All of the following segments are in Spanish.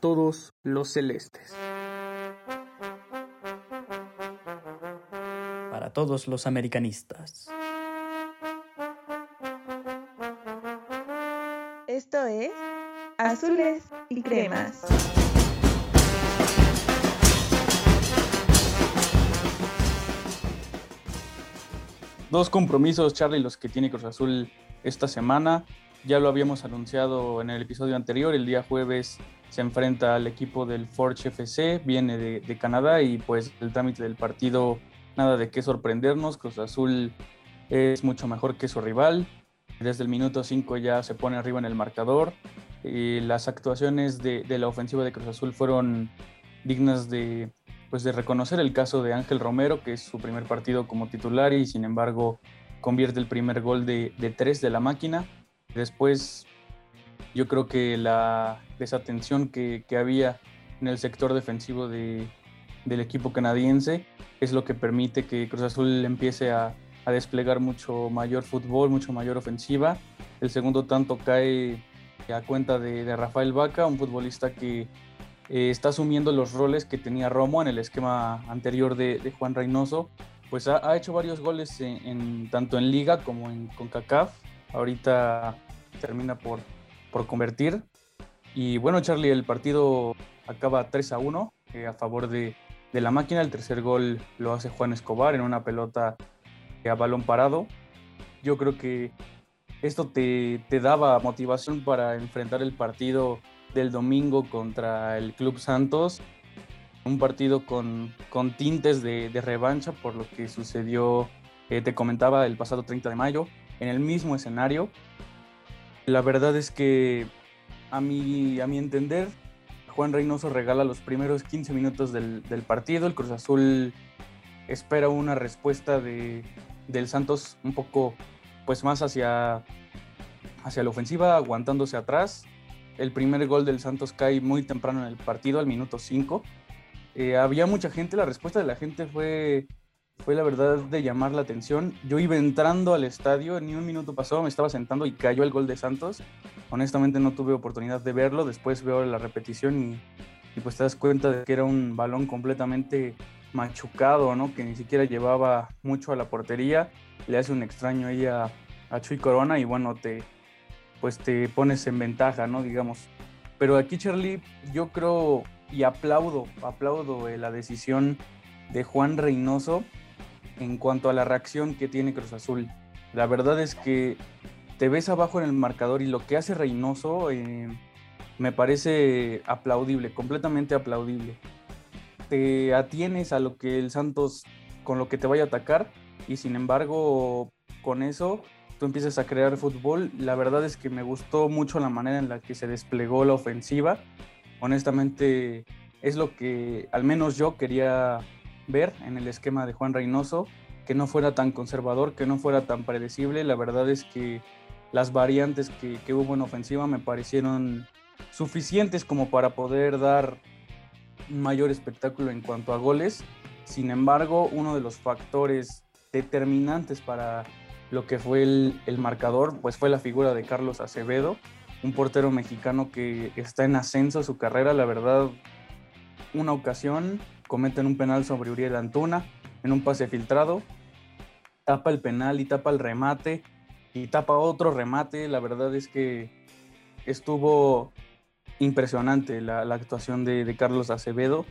todos los celestes. Para todos los americanistas. Esto es Azules y Cremas. Dos compromisos, Charlie, los que tiene Cruz Azul esta semana. Ya lo habíamos anunciado en el episodio anterior. El día jueves se enfrenta al equipo del Forge FC, viene de, Canadá y pues el trámite del partido, nada de qué sorprendernos. Cruz Azul es mucho mejor que su rival. Desde el minuto 5 ya se pone arriba en el marcador. Y las actuaciones de, de la ofensiva de Cruz Azul fueron dignas de, pues de reconocer el caso de Ángel Romero, que es su primer partido como titular y sin embargo convierte el primer gol de, tres de la máquina. Después yo creo que la desatención que, había en el sector defensivo del equipo canadiense es lo que permite que Cruz Azul empiece a, desplegar mucho mayor fútbol, mucho mayor ofensiva. El segundo tanto cae a cuenta de, de Rafael Vaca, un futbolista que eh, está asumiendo los roles que tenía Romo en el esquema anterior de, Juan Reynoso. Pues ha, hecho varios goles en, tanto en Liga como en CONCACAF. Ahorita termina por, por convertir. Y bueno, Charlie, el partido acaba 3 a 1 eh, a favor de, de, la máquina. El tercer gol lo hace Juan Escobar en una pelota a balón parado. Yo creo que esto te, te daba motivación para enfrentar el partido del domingo contra el Club Santos. Un partido con, con tintes de, revancha por lo que sucedió, eh, te comentaba, el pasado 30 de mayo, en el mismo escenario. La verdad es que a mi, a entender, Juan Reynoso regala los primeros 15 minutos del, del partido. El Cruz Azul espera una respuesta de, del Santos un poco pues más hacia, hacia la ofensiva, aguantándose atrás. El primer gol del Santos cae muy temprano en el partido, al minuto 5. Eh, había mucha gente, la respuesta de la gente fue, fue la verdad de llamar la atención. Yo iba entrando al estadio, ni un minuto pasó, me estaba sentando y cayó el gol de Santos. Honestamente no tuve oportunidad de verlo, después veo la repetición y, pues te das cuenta de que era un balón completamente machucado, ¿no? que ni siquiera llevaba mucho a la portería. Le hace un extraño ahí a, a Chuy Corona y bueno, te, pues te pones en ventaja, ¿no? Digamos. Pero aquí, Charlie, yo creo y aplaudo, aplaudo eh, la decisión de Juan Reynoso en cuanto a la reacción que tiene Cruz Azul. La verdad es que te ves abajo en el marcador y lo que hace Reynoso eh, me parece aplaudible, completamente aplaudible. Te atienes a lo que el Santos, con lo que te vaya a atacar y sin embargo con eso tú empiezas a crear fútbol. La verdad es que me gustó mucho la manera en la que se desplegó la ofensiva. Honestamente, es lo que al menos yo quería ver en el esquema de Juan Reynoso, que no fuera tan conservador, que no fuera tan predecible. La verdad es que las variantes que, hubo en ofensiva me parecieron suficientes como para poder dar un mayor espectáculo en cuanto a goles. Sin embargo, uno de los factores determinantes para lo que fue el, marcador, pues fue la figura de Carlos Acevedo, un portero mexicano que está en ascenso su carrera, la verdad, una ocasión cometen un penal sobre Uriel Antuna en un pase filtrado, tapa el penal y tapa el remate y tapa otro remate, la verdad es que estuvo impresionante la, actuación de, Carlos Acevedo,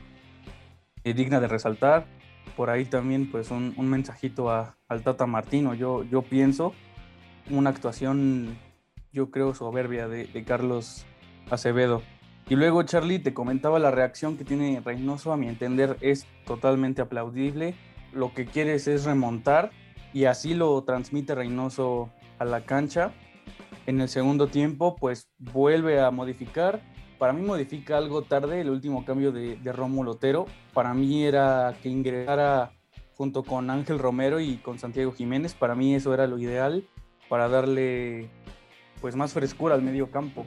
digna de resaltar por ahí también pues un, mensajito a, al Tata Martino. Yo, yo pienso una actuación, yo creo, soberbia de, Carlos Acevedo. Y luego, Charlie, te comentaba la reacción que tiene Reynoso, a mi entender, es totalmente aplaudible. Lo que quieres es remontar y así lo transmite Reynoso a la cancha. En el segundo tiempo, pues vuelve a modificar para mí modifica algo tarde el último cambio de, de Rómulo Otero. Para mí era que ingresara junto con Ángel Romero y con Santiago Jiménez. Para mí eso era lo ideal para darle pues más frescura al medio campo.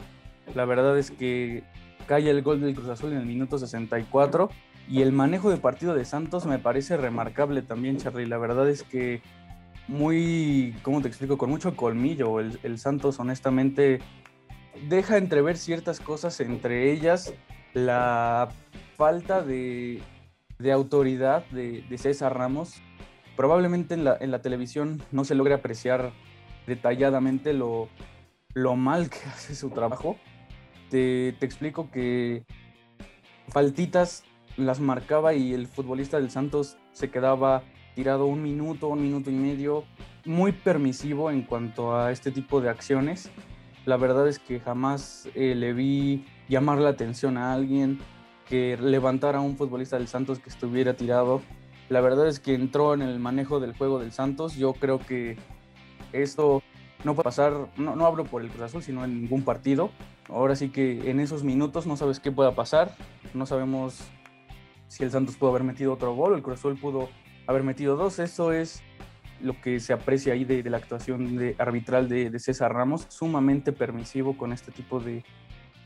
La verdad es que cae el gol del Cruz Azul en el minuto 64 y el manejo de partido de Santos me parece remarcable también, Charly. La verdad es que muy, ¿cómo te explico? Con mucho colmillo. el Santos honestamente deja entrever ciertas cosas, entre ellas la falta de, autoridad de, César Ramos. Probablemente en la, televisión no se logre apreciar detalladamente lo, lo mal que hace su trabajo. Te, explico que faltitas las marcaba y el futbolista del Santos se quedaba tirado un minuto, un minuto y medio, muy permisivo en cuanto a este tipo de acciones. La verdad es que jamás eh, le vi llamar la atención a alguien, que levantara a un futbolista del Santos que estuviera tirado. La verdad es que entró en el manejo del juego del Santos. Yo creo que esto no puede pasar, no, hablo por el Cruz Azul, sino en ningún partido. Ahora sí que en esos minutos no sabes qué pueda pasar, no sabemos si el Santos pudo haber metido otro gol, el Cruz Azul pudo haber metido dos. Eso es lo que se aprecia ahí de, la actuación de, arbitral de, César Ramos, sumamente permisivo con este tipo de,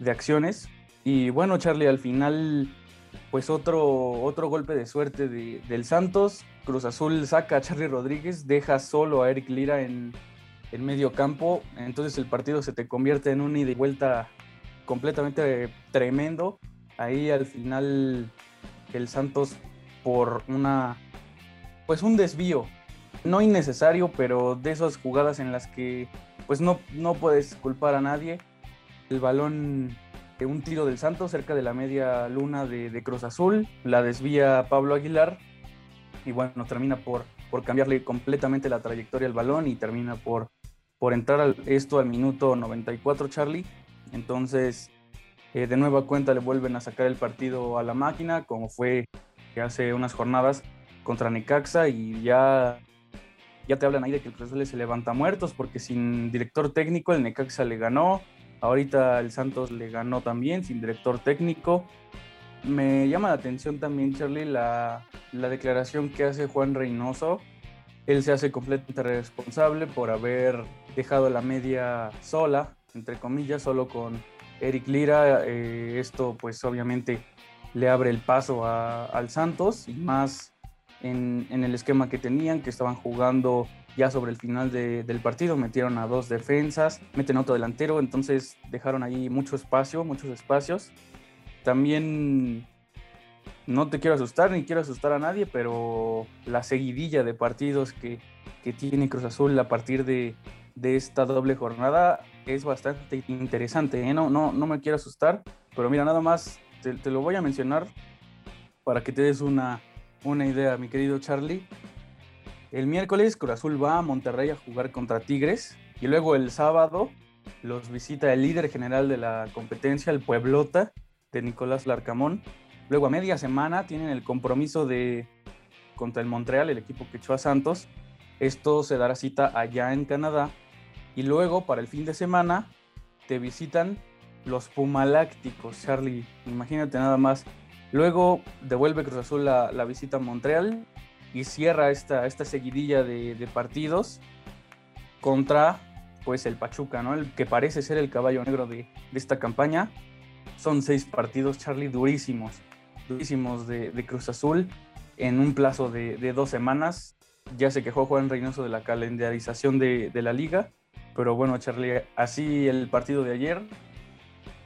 acciones. Y bueno, Charlie, al final, pues otro, otro golpe de suerte del Santos. Cruz Azul saca a Charlie Rodríguez, deja solo a Eric Lira en, en medio campo. Entonces el partido se te convierte en un ida y vuelta completamente tremendo. Ahí al final el Santos por una pues un desvío no innecesario, pero de esas jugadas en las que pues no, no puedes culpar a nadie. El balón de un tiro del Santos cerca de la media luna de, Cruz Azul, la desvía Pablo Aguilar y bueno, termina por, por cambiarle completamente la trayectoria al balón y termina por, por entrar esto al minuto 94 Charlie. Entonces, eh, de nueva cuenta le vuelven a sacar el partido a la máquina, como fue hace unas jornadas contra Necaxa y ya ya te hablan ahí de que el Cruz Azul se levanta muertos porque sin director técnico el Necaxa le ganó, ahorita el Santos le ganó también sin director técnico. Me llama la atención también, Charlie, la, la declaración que hace Juan Reynoso. Él se hace completamente responsable por haber dejado la media sola, entre comillas, solo con Eric Lira. Eh, esto pues obviamente le abre el paso a, al Santos y más en, el esquema que tenían, que estaban jugando ya sobre el final del partido, metieron a dos defensas, meten otro delantero, entonces dejaron ahí mucho espacio, muchos espacios. También no te quiero asustar ni quiero asustar a nadie, pero la seguidilla de partidos que, tiene Cruz Azul a partir de, esta doble jornada es bastante interesante. ¿eh? No, no, no me quiero asustar, pero mira, nada más te lo voy a mencionar para que te des una, una idea, mi querido Charlie. El miércoles Cruz Azul va a Monterrey a jugar contra Tigres y luego el sábado los visita el líder general de la competencia, el Pueblota, de Nicolás Larcamón. Luego a media semana tienen el compromiso de contra el Montreal, el equipo que echó a Santos. Esto se dará cita allá en Canadá. Y luego para el fin de semana te visitan los Pumalácticos, Charlie. Imagínate nada más Luego devuelve Cruz Azul la, visita a Montreal y cierra esta, esta seguidilla de, partidos contra pues el Pachuca, ¿no? El que parece ser el caballo negro de, esta campaña. Son seis partidos, Charlie, durísimos, durísimos de, Cruz Azul en un plazo de, dos semanas. Ya se quejó Juan Reynoso de la calendarización de, la liga, pero bueno, Charlie, así el partido de ayer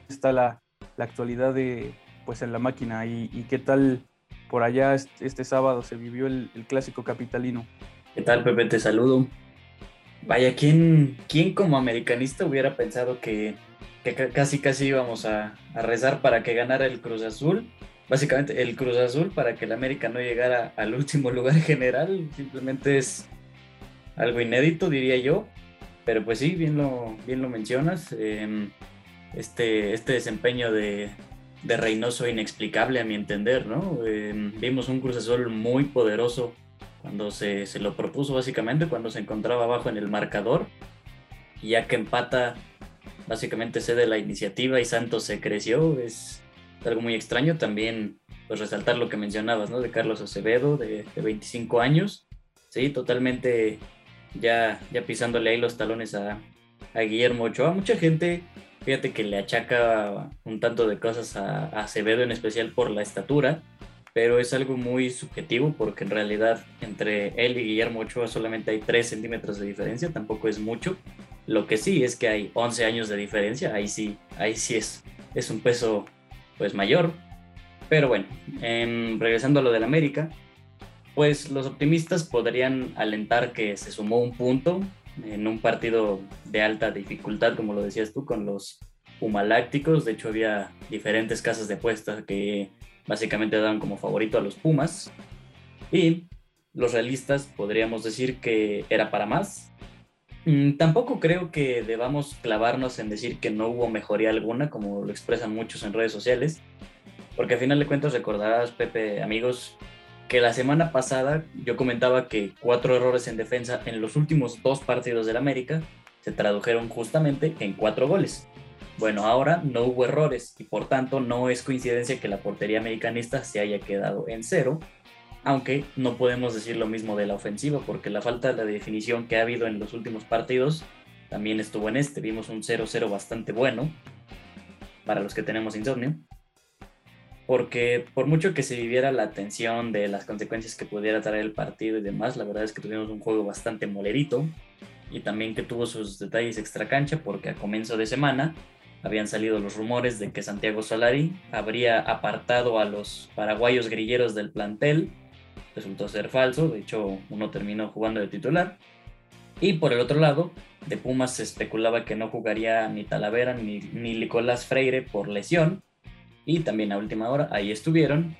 está la actualidad de, pues en la máquina. ¿Y, qué tal por allá este, sábado se vivió el, clásico capitalino? ¿Qué tal, Pepe? Te saludo. Vaya, ¿quién, quién como americanista hubiera pensado que, casi casi íbamos a, rezar para que ganara el Cruz Azul? Básicamente el Cruz Azul para que el América no llegara al último lugar general. Simplemente es algo inédito, diría yo. Pero pues sí, bien lo, bien lo mencionas. Em, este, este desempeño de, de Reynoso inexplicable a mi entender, ¿no? Em, vimos un Cruz Azul muy poderoso cuando se, lo propuso básicamente, cuando se encontraba abajo en el marcador, ya que empata, básicamente cede la iniciativa y Santos se creció, es algo muy extraño también, pues resaltar lo que mencionabas, ¿no? De Carlos Acevedo, de, 25 años, sí, totalmente ya, ya pisándole ahí los talones a, a Guillermo Ochoa, mucha gente Fíjate que le achaca un tanto de cosas a, Acevedo, en especial por la estatura, pero es algo muy subjetivo porque en realidad entre él y Guillermo Ochoa solamente hay 3 centímetros de diferencia, tampoco es mucho. Lo que sí es que hay 11 años de diferencia, ahí sí, ahí sí es, es un peso pues mayor. Pero bueno, em, regresando a lo del América, pues los optimistas podrían alentar que se sumó un punto en un partido de alta dificultad, como lo decías tú, con los Pumalácticos. De hecho, había diferentes casas de apuestas que básicamente daban como favorito a los Pumas. Y los realistas podríamos decir que era para más. Mm, tampoco creo que debamos clavarnos en decir que no hubo mejoría alguna, como lo expresan muchos en redes sociales, porque al final de cuentas recordarás, Pepe, amigos, que la semana pasada yo comentaba que cuatro errores en defensa en los últimos dos partidos del América se tradujeron justamente en cuatro goles. Bueno, ahora no hubo errores y por tanto no es coincidencia que la portería americanista se haya quedado en cero, aunque no podemos decir lo mismo de la ofensiva porque la falta de definición que ha habido en los últimos partidos también estuvo en este. Vimos un 0-0 bastante bueno para los que tenemos insomnio porque por mucho que se viviera la tensión de las consecuencias que pudiera traer el partido y demás, la verdad es que tuvimos un juego bastante molerito y también que tuvo sus detalles extra cancha porque a comienzo de semana habían salido los rumores de que Santiago Solari habría apartado a los paraguayos grilleros del plantel. Resultó ser falso, de hecho uno terminó jugando de titular. Y por el otro lado, de Pumas se especulaba que no jugaría ni Talavera ni, ni Nicolás Freire por lesión y también a última hora ahí estuvieron.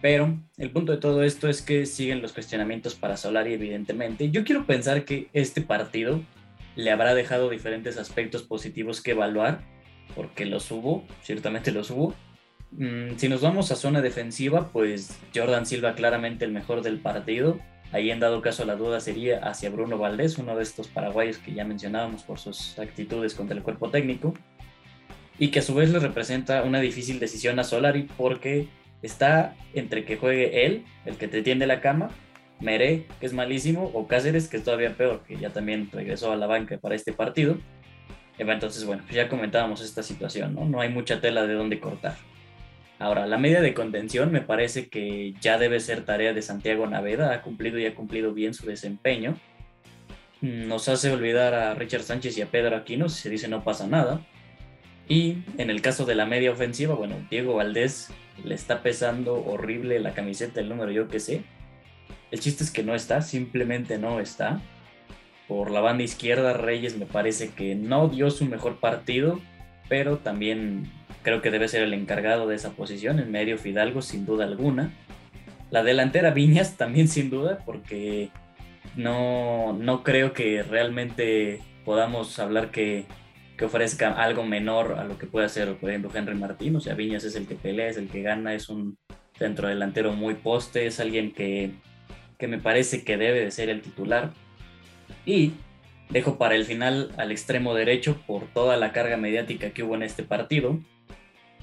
Pero el punto de todo esto es que siguen los cuestionamientos para Solari, evidentemente. Yo quiero pensar que este partido le habrá dejado diferentes aspectos positivos que evaluar, porque los hubo, ciertamente los hubo. Mm, si nos vamos a zona defensiva, pues Jordan Silva claramente el mejor del partido. Ahí en dado caso la duda sería hacia Bruno Valdés, uno de estos paraguayos que ya mencionábamos por sus actitudes contra el cuerpo técnico y que a su vez le representa una difícil decisión a Solari porque está entre que juegue él, el que te tiende la cama, Meré, que es malísimo, o Cáceres, que es todavía peor, que ya también regresó a la banca para este partido. Entonces, bueno, ya comentábamos esta situación, ¿no? No hay mucha tela de dónde cortar. Ahora, la media de contención me parece que ya debe ser tarea de Santiago Naveda, ha cumplido y ha cumplido bien su desempeño. Nos hace olvidar a Richard Sánchez y a Pedro Aquino, si se dice no pasa nada. Y en el caso de la media ofensiva, bueno, Diego Valdés le está pesando horrible la camiseta, el número yo que sé. El chiste es que no está, simplemente no está. Por la banda izquierda, Reyes me parece que no dio su mejor partido, pero también creo que debe ser el encargado de esa posición. En medio Fidalgo, sin duda alguna. La delantera Viñas también sin duda, porque no, no creo que realmente podamos hablar que que ofrezca algo menor a lo que puede hacer, por ejemplo, Henry Martín. O sea, Viñas es el que pelea, es el que gana, es un centro delantero muy poste, es alguien que, que me parece que debe de ser el titular. Y dejo para el final al extremo derecho por toda la carga mediática que hubo en este partido.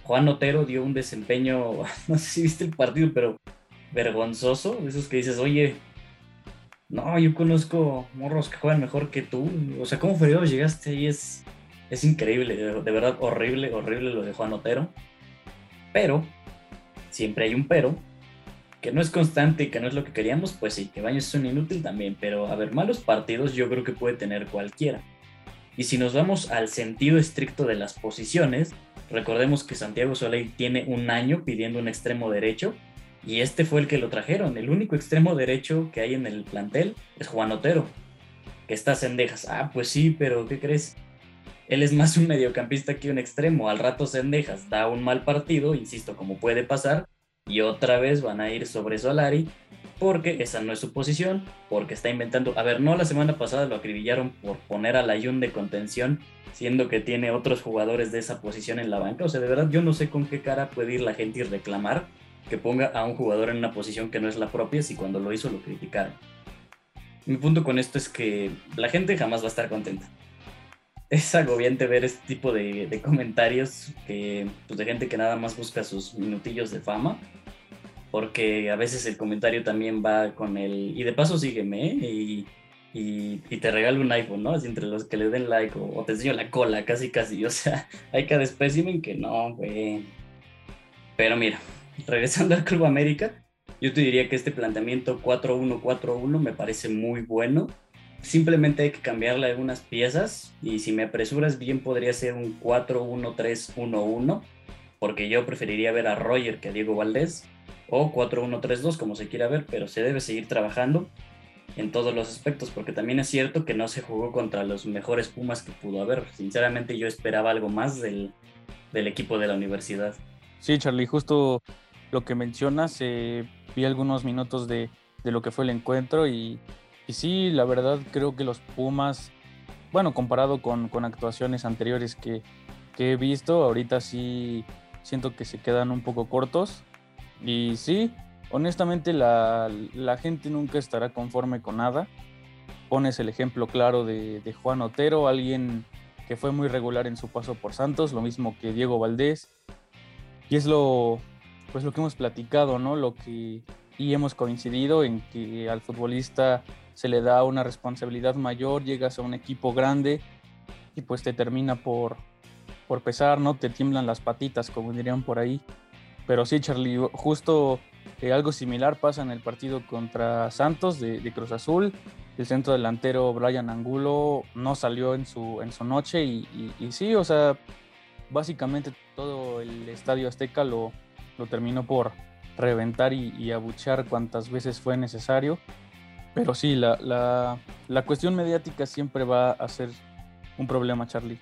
Juan Otero dio un desempeño, no sé si viste el partido, pero vergonzoso. Esos que dices, oye, no, yo conozco morros que juegan mejor que tú. O sea, ¿cómo frío llegaste ahí? Es, es increíble, de verdad horrible, horrible lo de Juan Otero. Pero, siempre hay un pero, que no es constante y que no es lo que queríamos, pues sí, que Baños es un inútil también, pero a ver, malos partidos yo creo que puede tener cualquiera. Y si nos vamos al sentido estricto de las posiciones, recordemos que Santiago Soleil tiene un año pidiendo un extremo derecho y este fue el que lo trajeron. El único extremo derecho que hay en el plantel es Juan Otero, que está Cendejas. Ah, pues sí, pero ¿qué crees? Él es más un mediocampista que un extremo. Al rato Sendejas da un mal partido, insisto, como puede pasar, y otra vez van a ir sobre Solari, porque esa no es su posición, porque está inventando. A ver, no la semana pasada lo acribillaron por poner a Layun de contención, siendo que tiene otros jugadores de esa posición en la banca. O sea, de verdad, yo no sé con qué cara puede ir la gente y reclamar que ponga a un jugador en una posición que no es la propia si cuando lo hizo lo criticaron. Mi punto con esto es que la gente jamás va a estar contenta es agobiante ver este tipo de, comentarios que, pues, de gente que nada más busca sus minutillos de fama. Porque a veces el comentario también va con el. Y de paso sígueme, ¿eh? y, te regalo un iPhone, ¿no? Así entre los que le den like o, te enseño la cola, casi, casi. O sea, hay cada espécimen que no, güey. Pero mira, regresando al Club América, yo te diría que este planteamiento 4-1-4-1 me parece muy bueno Simplemente hay que cambiarle algunas piezas y si me apresuras bien podría ser un 4-1-3-1-1 porque yo preferiría ver a Roger que a Diego Valdés, o 4-1-3-2, como se quiera ver, pero se debe seguir trabajando en todos los aspectos, porque también es cierto que no se jugó contra los mejores Pumas que pudo haber. Sinceramente yo esperaba algo más del, equipo de la universidad. Sí, Charlie, justo lo que mencionas, eh, vi algunos minutos de, lo que fue el encuentro y, sí, la verdad creo que los Pumas, bueno, comparado con, actuaciones anteriores que, que he visto, ahorita sí siento que se quedan un poco cortos. Y sí, honestamente la, gente nunca estará conforme con nada. Pones el ejemplo claro de, Juan Otero, alguien que fue muy regular en su paso por Santos, lo mismo que Diego Valdés. Y es lo, pues lo que hemos platicado, ¿no? Lo que y hemos coincidido en que al futbolista se le da una responsabilidad mayor, llegas a un equipo grande y pues te termina por, por pesar, ¿no? Te tiemblan las patitas, como dirían por ahí. Pero sí, Charlie, justo eh, algo similar pasa en el partido contra Santos de, Cruz Azul. El centro delantero Brian Angulo no salió en su, en su noche y, sí, o sea, básicamente todo el estadio Azteca lo, lo terminó por reventar y, abuchear cuantas veces fue necesario. Pero sí, la, la, la, cuestión mediática siempre va a ser un problema, Charlie.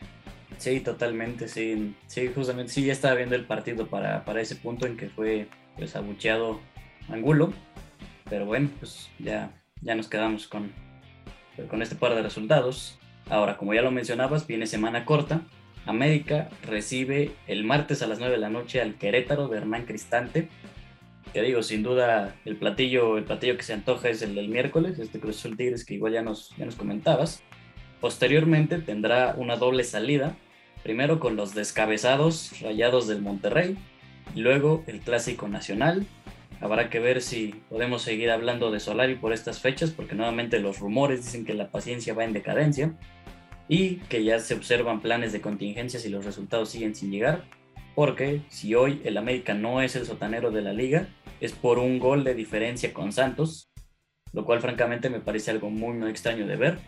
Sí, totalmente, sí. Sí, justamente, sí, ya estaba viendo el partido para, para ese punto en que fue pues abucheado Angulo. Pero bueno, pues ya, ya nos quedamos con, con este par de resultados. Ahora, como ya lo mencionabas, viene semana corta. América recibe el martes a las 9 de la noche al Querétaro de Hernán Cristante. Que digo, sin duda, el platillo, el platillo que se antoja es el del miércoles, este Cruz Azul Tigres que igual ya nos, ya nos comentabas. Posteriormente tendrá una doble salida, primero con los descabezados rayados del Monterrey, Luego el Clásico Nacional. Habrá que ver si podemos seguir hablando de Solari por estas fechas, porque nuevamente los rumores dicen que la paciencia va en decadencia y que ya se observan planes de contingencias y los resultados siguen sin llegar. Porque si hoy el América no es el sotanero de la liga, es por un gol de diferencia con Santos, lo cual francamente me parece algo muy, muy extraño de ver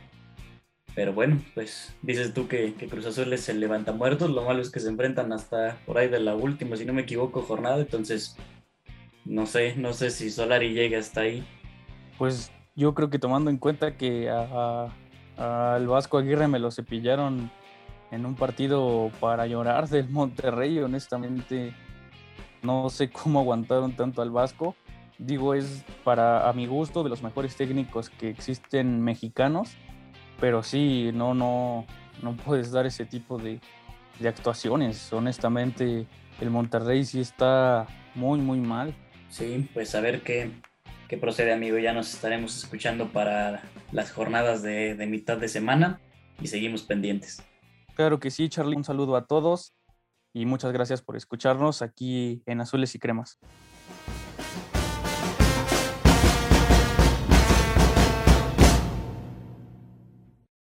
pero bueno, pues dices tú que, Cruz Azul es el levanta muertos, lo malo es que se enfrentan hasta por ahí de la última, si no me equivoco, jornada, entonces no sé, no sé si Solari llega hasta ahí. Pues yo creo que tomando en cuenta que al Vasco Aguirre me lo cepillaron en un partido para llorar del Monterrey, honestamente no sé cómo aguantaron tanto al Vasco. Digo, es para a mi gusto de los mejores técnicos que existen mexicanos pero sí, no, no, no puedes dar ese tipo de, actuaciones. Honestamente, el Monterrey sí está muy, muy mal. Sí, pues a ver qué, qué procede, amigo. Ya nos estaremos escuchando para las jornadas de, de mitad de semana y seguimos pendientes. Claro que sí, Charlie. Un saludo a todos y muchas gracias por escucharnos aquí en Azules y Cremas.